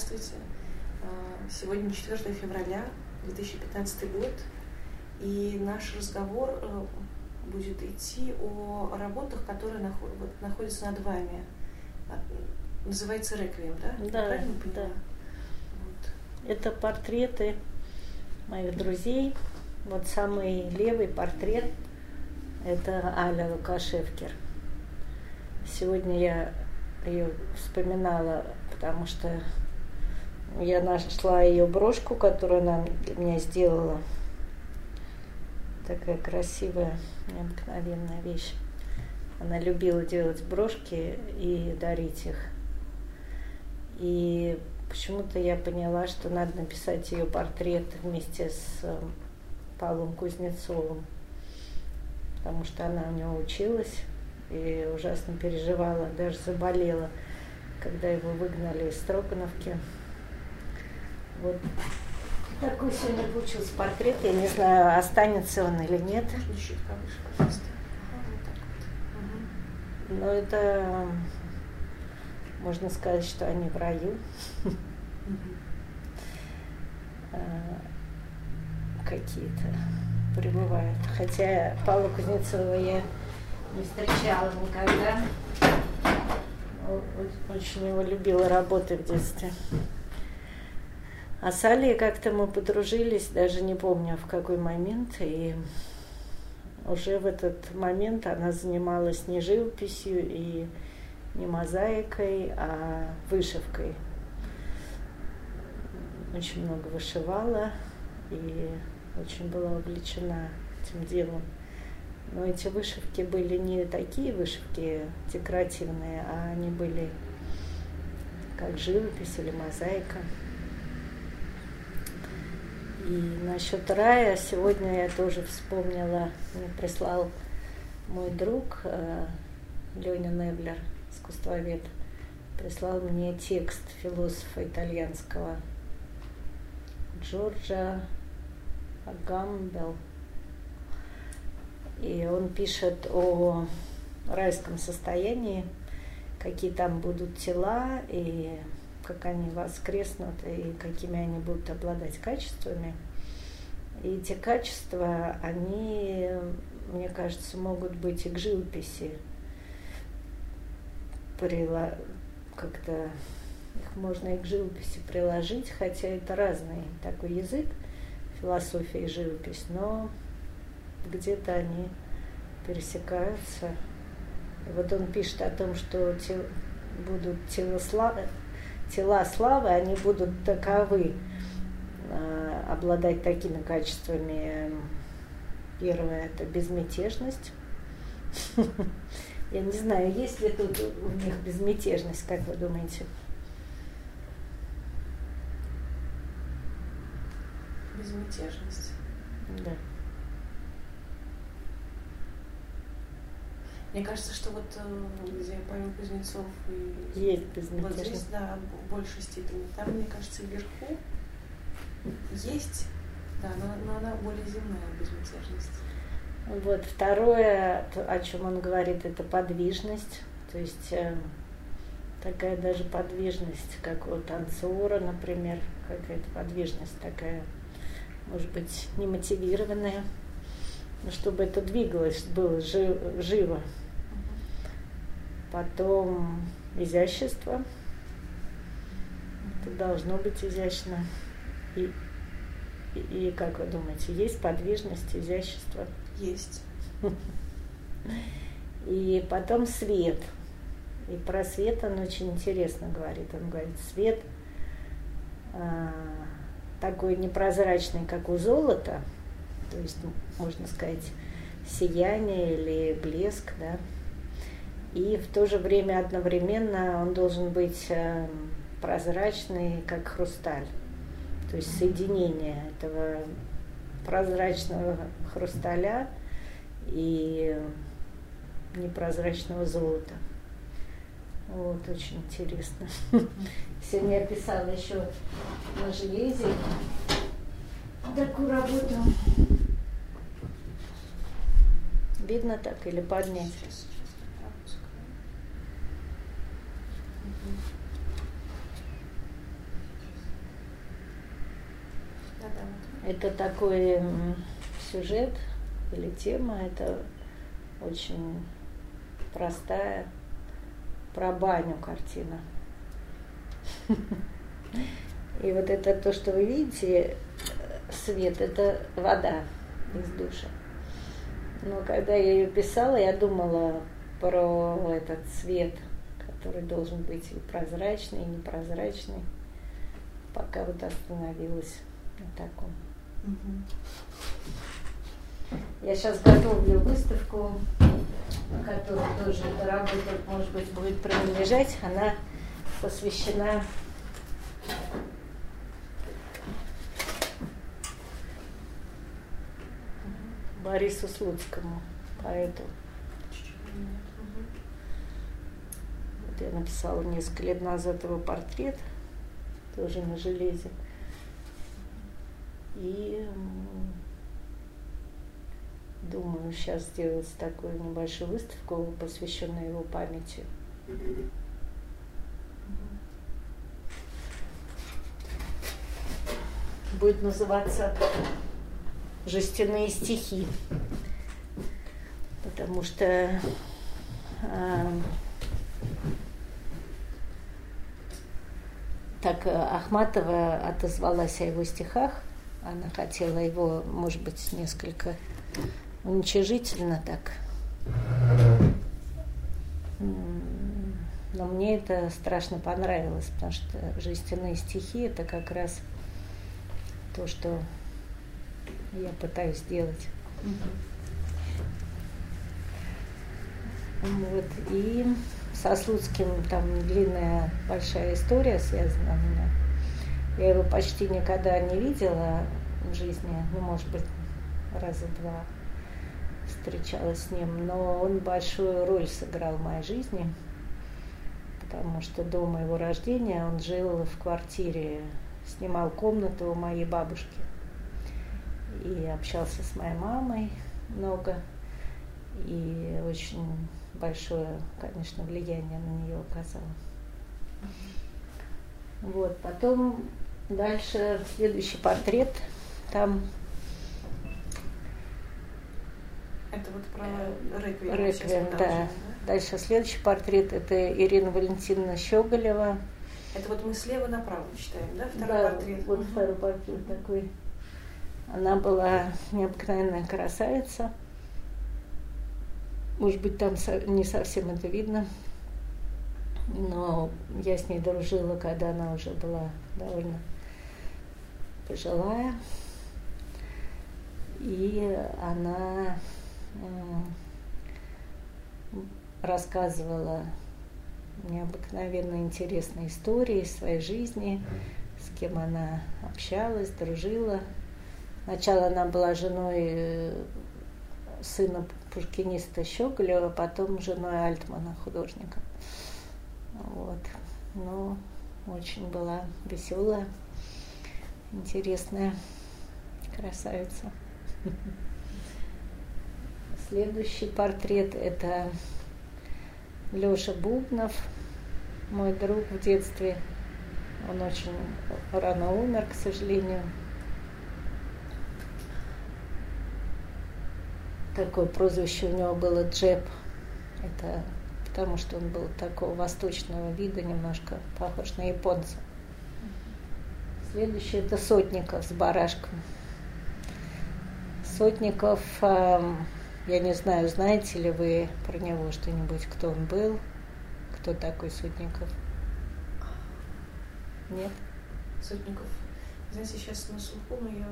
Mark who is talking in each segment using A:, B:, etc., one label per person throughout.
A: Здравствуйте. А, сегодня 4 февраля 2015 год, и наш разговор э, будет идти о работах, которые находятся над вами. А, называется «Реквием», да?
B: Да, Правильно да. Вот. Это портреты моих друзей. Вот самый левый портрет – это Аля Лукашевкер. Сегодня я ее вспоминала, потому что я нашла ее брошку, которую она для меня сделала. Такая красивая, необыкновенная вещь. Она любила делать брошки и дарить их. И почему-то я поняла, что надо написать ее портрет вместе с э, Павлом Кузнецовым, потому что она у него училась и ужасно переживала, даже заболела, когда его выгнали из Строгановки. Вот такой сегодня получился портрет. Я не знаю, останется он или нет. Но это можно сказать, что они в раю. А, какие-то пребывают. Хотя Павла Кузнецова я не встречала никогда. Очень его любила работать в детстве. А с Алией как-то мы подружились, даже не помню в какой момент, и уже в этот момент она занималась не живописью и не мозаикой, а вышивкой. Очень много вышивала и очень была увлечена этим делом. Но эти вышивки были не такие вышивки декоративные, а они были как живопись или мозаика. И насчет рая сегодня я тоже вспомнила, мне прислал мой друг э, Леня Невлер, искусствовед, прислал мне текст философа итальянского. Джорджа Агамбел. И он пишет о райском состоянии, какие там будут тела и как они воскреснут и какими они будут обладать качествами. И эти качества, они, мне кажется, могут быть и к живописи как-то их можно и к живописи приложить, хотя это разный такой язык, философия и живопись, но где-то они пересекаются. И вот он пишет о том, что те, будут телославы, тела славы, они будут таковы, э, обладать такими качествами. Первое – это безмятежность. Я не знаю, есть ли тут у них безмятежность, как вы думаете?
A: Безмятежность.
B: Да.
A: Мне кажется, что вот э, где Павел Кузнецов и
B: есть
A: вот здесь, да, в большей степени. Там, мне кажется, вверху есть, да, но, но она более земная безмятежность.
B: Вот второе, о чем он говорит, это подвижность, то есть э, такая даже подвижность, как у танцора, например, какая-то подвижность такая, может быть, немотивированная, но чтобы это двигалось, было живо. Потом изящество. Это должно быть изящно. И, и, и как вы думаете, есть подвижность, изящество?
A: Есть.
B: И потом свет. И про свет он очень интересно говорит. Он говорит, свет а, такой непрозрачный, как у золота, то есть, можно сказать, сияние или блеск, да, и в то же время одновременно он должен быть э, прозрачный, как хрусталь. То есть соединение этого прозрачного хрусталя и непрозрачного золота. Вот, очень интересно. Сегодня я писала еще на железе такую работу. Видно так или поднять? Это такой сюжет или тема, это очень простая про баню картина. И вот это то, что вы видите, свет, это вода из душа. Но когда я ее писала, я думала про этот цвет, который должен быть и прозрачный, и непрозрачный, пока вот остановилась на таком. Я сейчас готовлю выставку, которая тоже эта работа, может быть, будет принадлежать. Она посвящена Борису Слуцкому, поэту. Я написала несколько лет назад его портрет, тоже на железе. И думаю сейчас сделать такую небольшую выставку, посвященную его памяти. Будет называться «Жестяные стихи», потому что э, так Ахматова отозвалась о его стихах. Она хотела его, может быть, несколько уничижительно так. Но мне это страшно понравилось, потому что жестяные стихи это как раз то, что я пытаюсь сделать. Вот. И со Слуцким там длинная большая история связана у меня. Я его почти никогда не видела в жизни, ну, может быть, раза два встречалась с ним, но он большую роль сыграл в моей жизни, потому что до моего рождения он жил в квартире, снимал комнату у моей бабушки и общался с моей мамой много, и очень большое, конечно, влияние на нее оказал. Вот, потом дальше следующий портрет, там
A: Это вот про Реквием.
B: Реквием, да. да. Дальше следующий портрет это Ирина Валентиновна Щеголева.
A: Это вот мы слева направо читаем, да?
B: Второй да, портрет. Вот второй портрет такой. Она была необыкновенная красавица. Может быть, там не совсем это видно. Но я с ней дружила, когда она уже была довольно пожилая. И она рассказывала необыкновенно интересные истории из своей жизни, с кем она общалась, дружила. Сначала она была женой э, сына пушкиниста Щеголева, потом женой Альтмана, художника. Вот. Ну, очень была веселая, интересная красавица. Следующий портрет это Леша Бубнов, мой друг в детстве. Он очень рано умер, к сожалению. Такое прозвище у него было Джеб. Это потому что он был такого восточного вида, немножко похож на японца. Следующий это Сотников с барашком. Сотников эм, я не знаю, знаете ли вы про него что-нибудь, кто он был, кто такой Сотников? Нет?
A: Сотников. Знаете, сейчас на слуху, но я...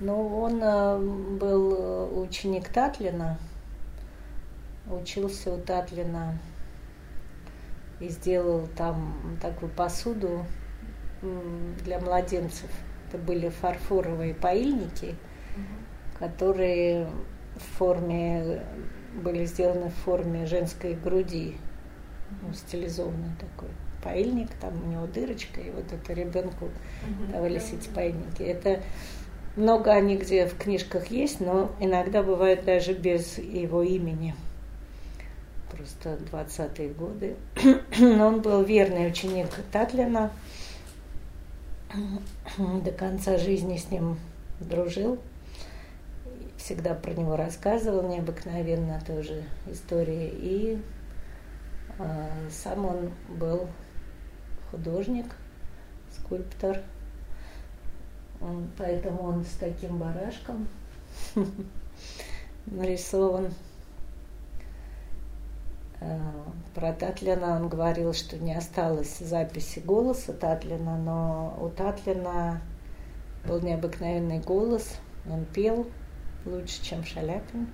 B: Ну, он э, был э, ученик Татлина, учился у Татлина и сделал там такую посуду для младенцев. Это были фарфоровые поильники, угу. которые в форме, были сделаны в форме женской груди, ну, стилизованный такой паильник, там у него дырочка, и вот это ребенку давались эти паильники. Это много они где в книжках есть, но иногда бывает даже без его имени. Просто 20-е годы. но он был верный ученик Татлина. до конца жизни с ним дружил. Всегда про него рассказывал необыкновенно тоже истории. И э, сам он был художник, скульптор. Он, поэтому он с таким барашком нарисован. Э, про Татлина он говорил, что не осталось записи голоса Татлина, но у Татлина был необыкновенный голос, он пел лучше, чем Шаляпин.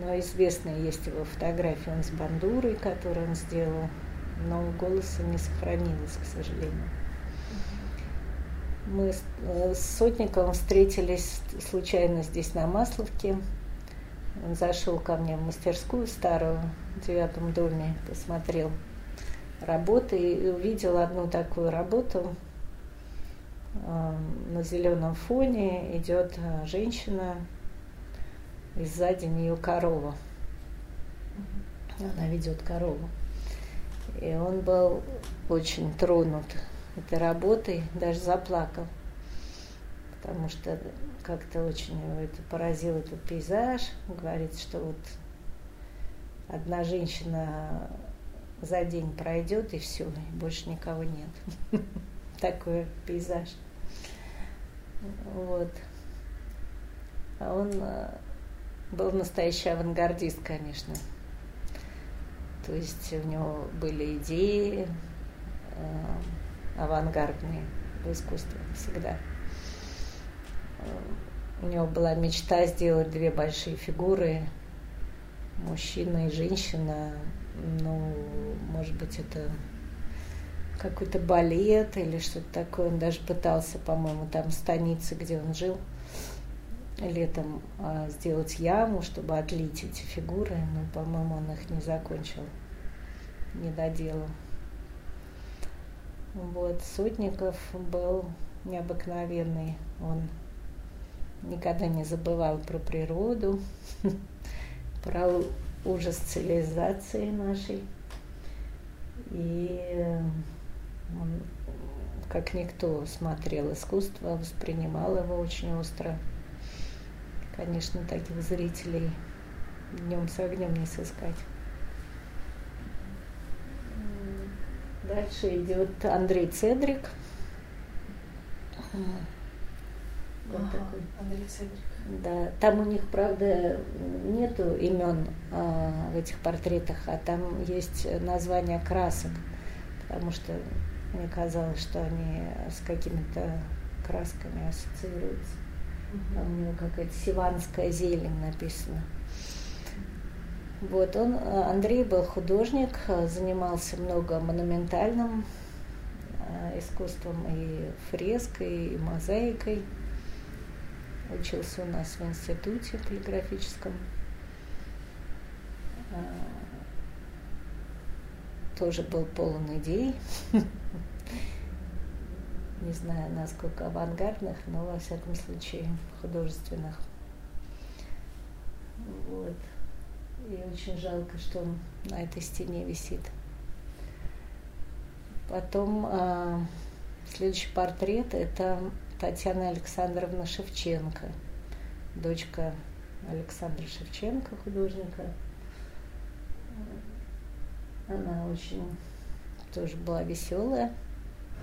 B: Но известная есть его фотография, он с бандурой, которую он сделал, но голоса не сохранилось, к сожалению. Мы с э, Сотниковым встретились случайно здесь на Масловке. Он зашел ко мне в мастерскую старую в девятом доме, посмотрел работы и увидел одну такую работу. Э, на зеленом фоне идет э, женщина, и сзади нее корова. Она ведет корову. И он был очень тронут этой работой, даже заплакал, потому что как-то очень его это поразил этот пейзаж. Говорит, что вот одна женщина за день пройдет и все, и больше никого нет. Такой пейзаж. Вот. А он э, был настоящий авангардист, конечно. То есть у него были идеи, э, авангардные в искусстве всегда. У него была мечта сделать две большие фигуры, мужчина и женщина. Ну, может быть, это какой-то балет или что-то такое. Он даже пытался, по-моему, там в станице, где он жил, летом а, сделать яму, чтобы отлить эти фигуры, но, по-моему, он их не закончил, не доделал. Вот, Сотников был необыкновенный. Он никогда не забывал про природу, про ужас цивилизации нашей. И он, как никто, смотрел искусство, воспринимал его очень остро. Конечно, таких зрителей днем с огнем не сыскать. Дальше идет Андрей Цедрик.
A: Вот ага, такой. Андрей Цедрик.
B: Да, там у них, правда, нету имен а, в этих портретах, а там есть название красок, потому что мне казалось, что они с какими-то красками ассоциируются. Угу. Там у него какая-то сиванская зелень написана. Вот он, э, Андрей был художник, э, занимался много монументальным э, искусством и фреской, и мозаикой. Учился у нас в институте полиграфическом. Тоже был полон идей. Не знаю, насколько авангардных, но во всяком случае художественных. Вот. И очень жалко, что он на этой стене висит. Потом э, следующий портрет это Татьяна Александровна Шевченко, дочка Александра Шевченко, художника. Она очень тоже была веселая.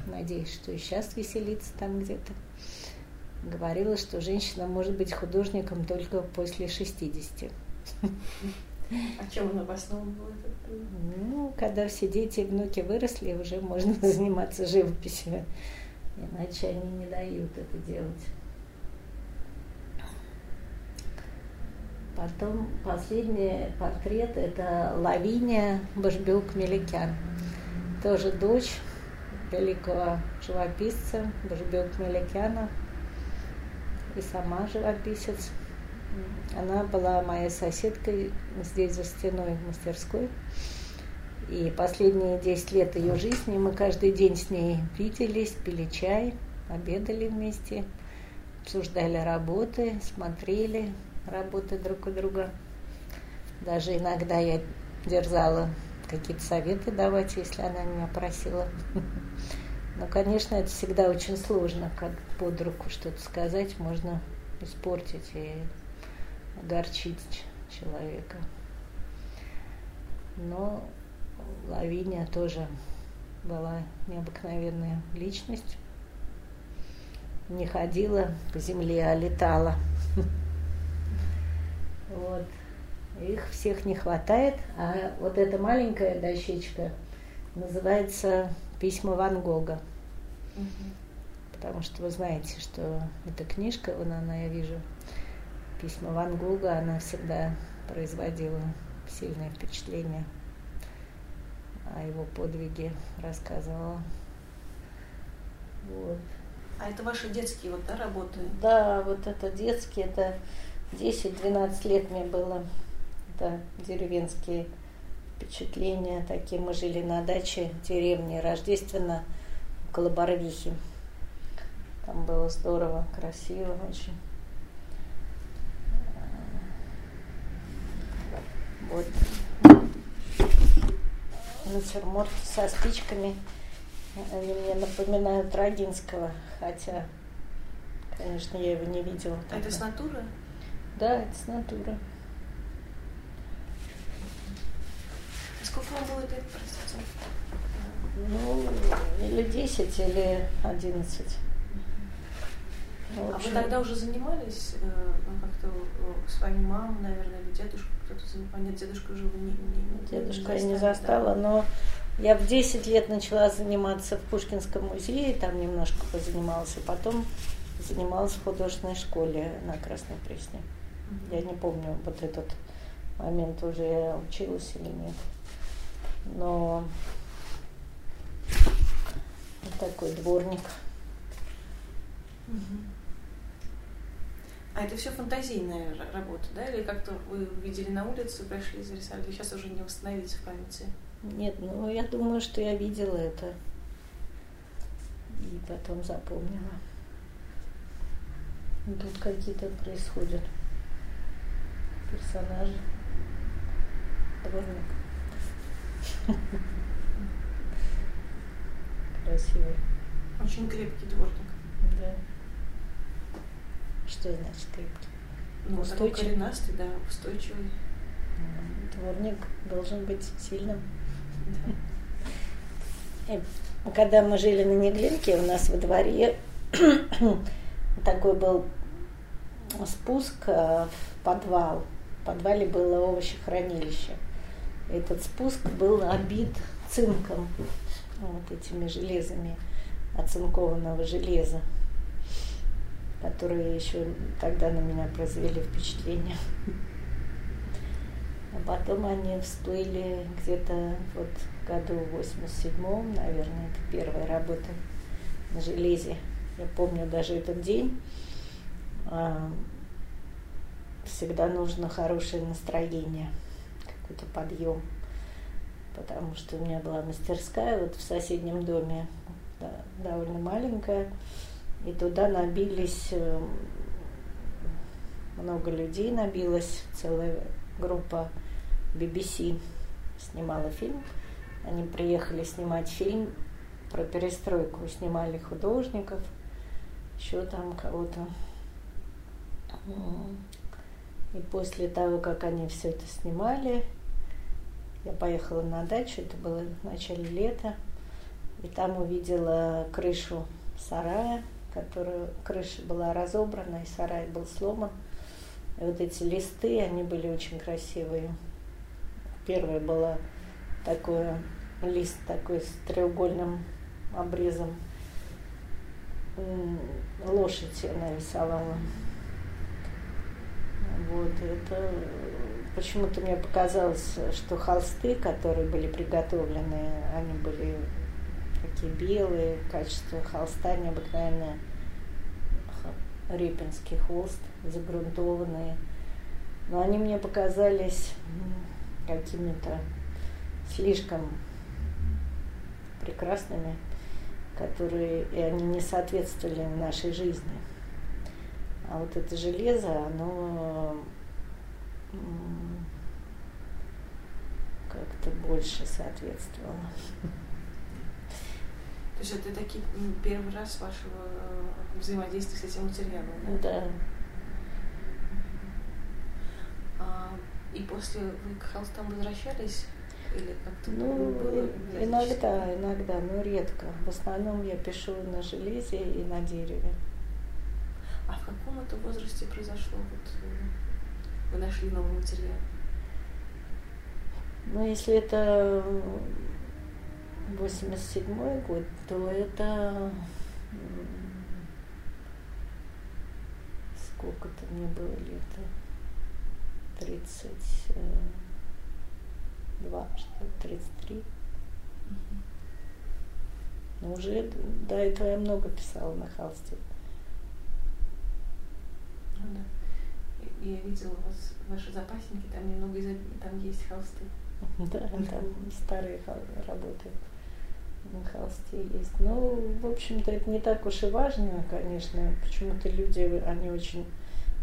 B: Надеюсь, что и сейчас веселится там где-то. Говорила, что женщина может быть художником только после 60.
A: А чем он обосновывал это?
B: Ну, когда все дети и внуки выросли, уже можно заниматься живописью. Иначе они не дают это делать. Потом последний портрет – это Лавиния Башбюк-Меликян. Тоже дочь великого живописца Башбюк-Меликяна и сама живописец – она была моей соседкой здесь за стеной в мастерской. И последние 10 лет ее жизни мы каждый день с ней виделись, пили чай, обедали вместе, обсуждали работы, смотрели работы друг у друга. Даже иногда я дерзала какие-то советы давать, если она меня просила. Но, конечно, это всегда очень сложно, как под руку что-то сказать, можно испортить и огорчить человека. Но Лавиния тоже была необыкновенная личность. Не ходила по земле, а летала. Вот. Их всех не хватает, а вот эта маленькая дощечка называется «Письма Ван Гога». Потому что вы знаете, что эта книжка, вон она, я вижу, «Письма Ван Гога», она всегда производила сильное впечатление о его подвиге, рассказывала.
A: Вот. А это ваши детские вот, да, работы?
B: Да, вот это детские, это 10-12 лет мне было. Это деревенские впечатления такие. Мы жили на даче в деревне Рождественно, около Барвихи. Там было здорово, красиво очень. Вот натюрморт со спичками. Они мне напоминают Родинского, хотя, конечно, я его не видела.
A: А это с натуры?
B: Да, это с натуры.
A: А сколько вам было лет, простите?
B: Ну, или 10, или 11.
A: А вы тогда уже занимались, э, ну, как-то с вами мама, наверное, или дедушка кто-то занимался? Нет, дедушка уже не, не,
B: Дедушка не я не застала, да? но я в 10 лет начала заниматься в Пушкинском музее, там немножко позанималась, и потом занималась в художественной школе на Красной Пресне. Я не помню вот этот момент, уже я училась или нет. Но вот такой дворник.
A: А это все фантазийная работа, да? Или как-то вы увидели на улице, пришли, зарисовали? Сейчас уже не восстановить в памяти?
B: Нет, ну я думаю, что я видела это. И потом запомнила. Тут какие-то происходят персонажи. Дворник. Красивый.
A: Очень крепкий дворник.
B: Да. Что значит крепкий?
A: Ну, устойчивый. Коренастый, да, устойчивый.
B: Дворник должен быть сильным. Да. Когда мы жили на Неглинке, у нас во дворе такой был спуск э, в подвал. В подвале было овощехранилище. Этот спуск был обит цинком, вот этими железами, оцинкованного железа, которые еще тогда на меня произвели впечатление. А потом они всплыли где-то вот в году 87-м, наверное, это первая работа на железе. Я помню даже этот день. А, всегда нужно хорошее настроение, какой-то подъем. Потому что у меня была мастерская вот в соседнем доме, да, довольно маленькая, и туда набились э, много людей, набилась целая группа BBC снимала фильм. Они приехали снимать фильм про перестройку, снимали художников, еще там кого-то. И после того, как они все это снимали, я поехала на дачу, это было в начале лета, и там увидела крышу сарая, которая крыша была разобрана, и сарай был сломан. И вот эти листы, они были очень красивые. Первая была такой лист такой с треугольным обрезом. Лошадь я нарисовала. Вот, это почему-то мне показалось, что холсты, которые были приготовлены, они были такие белые, качество холста необыкновенное, репинский холст, загрунтованные. Но они мне показались какими-то слишком прекрасными, которые и они не соответствовали нашей жизни. А вот это железо, оно как-то больше соответствовало.
A: То есть это такие первый раз вашего э, взаимодействия с этим материалом, да?
B: Да.
A: А, и после вы к холстам возвращались? Или как-то
B: Ну,
A: было
B: иногда, иногда, но редко. В основном я пишу на железе и на дереве.
A: А в каком это возрасте произошло? Вот, э, вы нашли новый материал?
B: Ну, если это 87 год, то это сколько-то мне было лет? 32, что ли, 33. Но уже до этого я много писала на холсте.
A: Ну да. И- Я видела у вас ваши запасники, там немного из там есть холсты.
B: Да, там старые работы на холсте есть. Ну, в общем-то, это не так уж и важно, конечно. Почему-то люди, они очень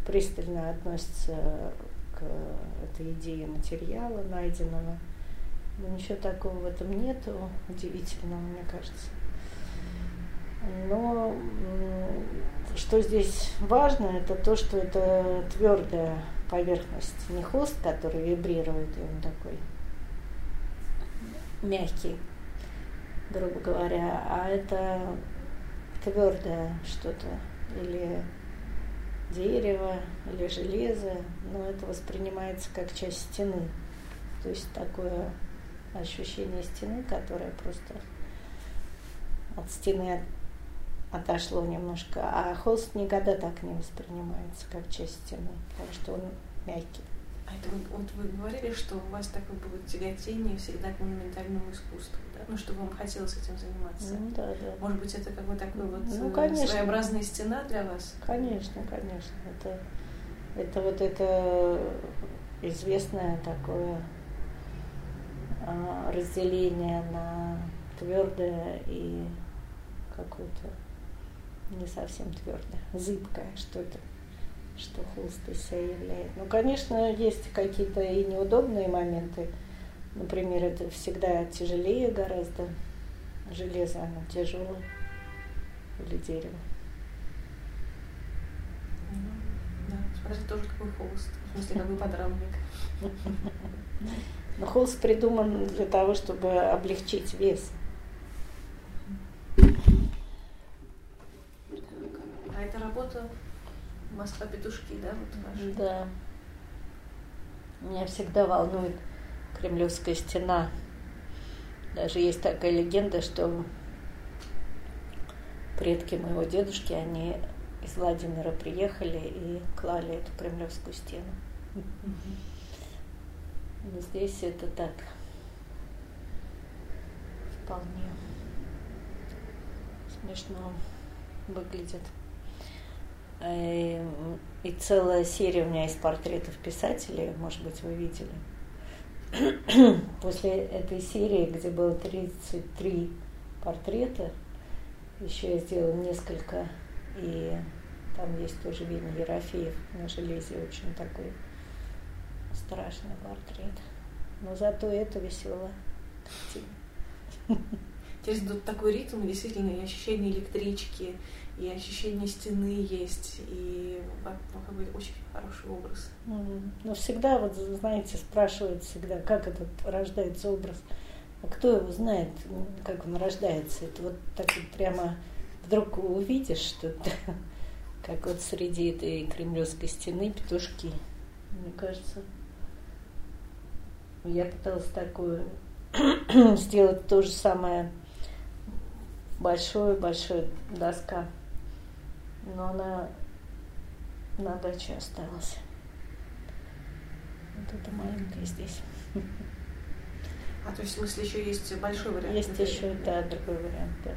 B: пристально относятся к этой идее материала найденного. Но ничего такого в этом нету, удивительного, мне кажется. Но что здесь важно, это то, что это твердая поверхность, не холст, который вибрирует, и он такой мягкий, грубо говоря, а это твердое что-то, или дерево, или железо, но это воспринимается как часть стены. То есть такое ощущение стены, которое просто от стены от- отошло немножко, а холст никогда так не воспринимается, как часть стены, потому что он мягкий.
A: А это вот, вы говорили, что у вас такое было тяготение всегда к монументальному искусству? Ну, что вам хотелось этим заниматься.
B: Ну да, да.
A: Может быть, это как бы такой вот
B: Ну,
A: э,
B: конечно.
A: своеобразная стена для вас?
B: Конечно, конечно. Это, это вот это известное такое а, разделение на твердое и какое-то не совсем твердое, зыбкое что-то, что холст из себя является. Ну, конечно, есть какие-то и неудобные моменты. Например, это всегда тяжелее гораздо. Железо, оно тяжелое. Или дерево.
A: Ну, да, смотрите, тоже какой холст. В смысле, какой подрамник.
B: Но холст придуман для того, чтобы облегчить вес.
A: Так, А эта работа Москва петушки, да, вот ваша?
B: Да. Меня всегда волнует Кремлевская стена. Даже есть такая легенда, что предки моего дедушки, они из Владимира приехали и клали эту Кремлевскую стену. Но здесь это так вполне смешно выглядит. И, и целая серия у меня есть портретов писателей, может быть, вы видели. После этой серии, где было 33 портрета, еще я сделала несколько, и там есть тоже Веня Ерофеев на железе, очень такой страшный портрет. Но зато это весело.
A: Здесь тут такой ритм, действительно, и ощущение электрички, и ощущение стены есть, и ну, какой-то очень хороший образ.
B: Мгм. Но всегда, вот знаете, спрашивают всегда, как этот рождается образ. А кто его знает, как он рождается? Это вот так вот прямо вдруг увидишь, что как вот среди этой кремлевской стены петушки. Мне кажется, я пыталась такое сделать то же самое большое-большое доска, но она на даче осталась. Вот это маленькая здесь.
A: А то есть в смысле еще есть большой вариант?
B: Есть еще, да, другой вариант, да.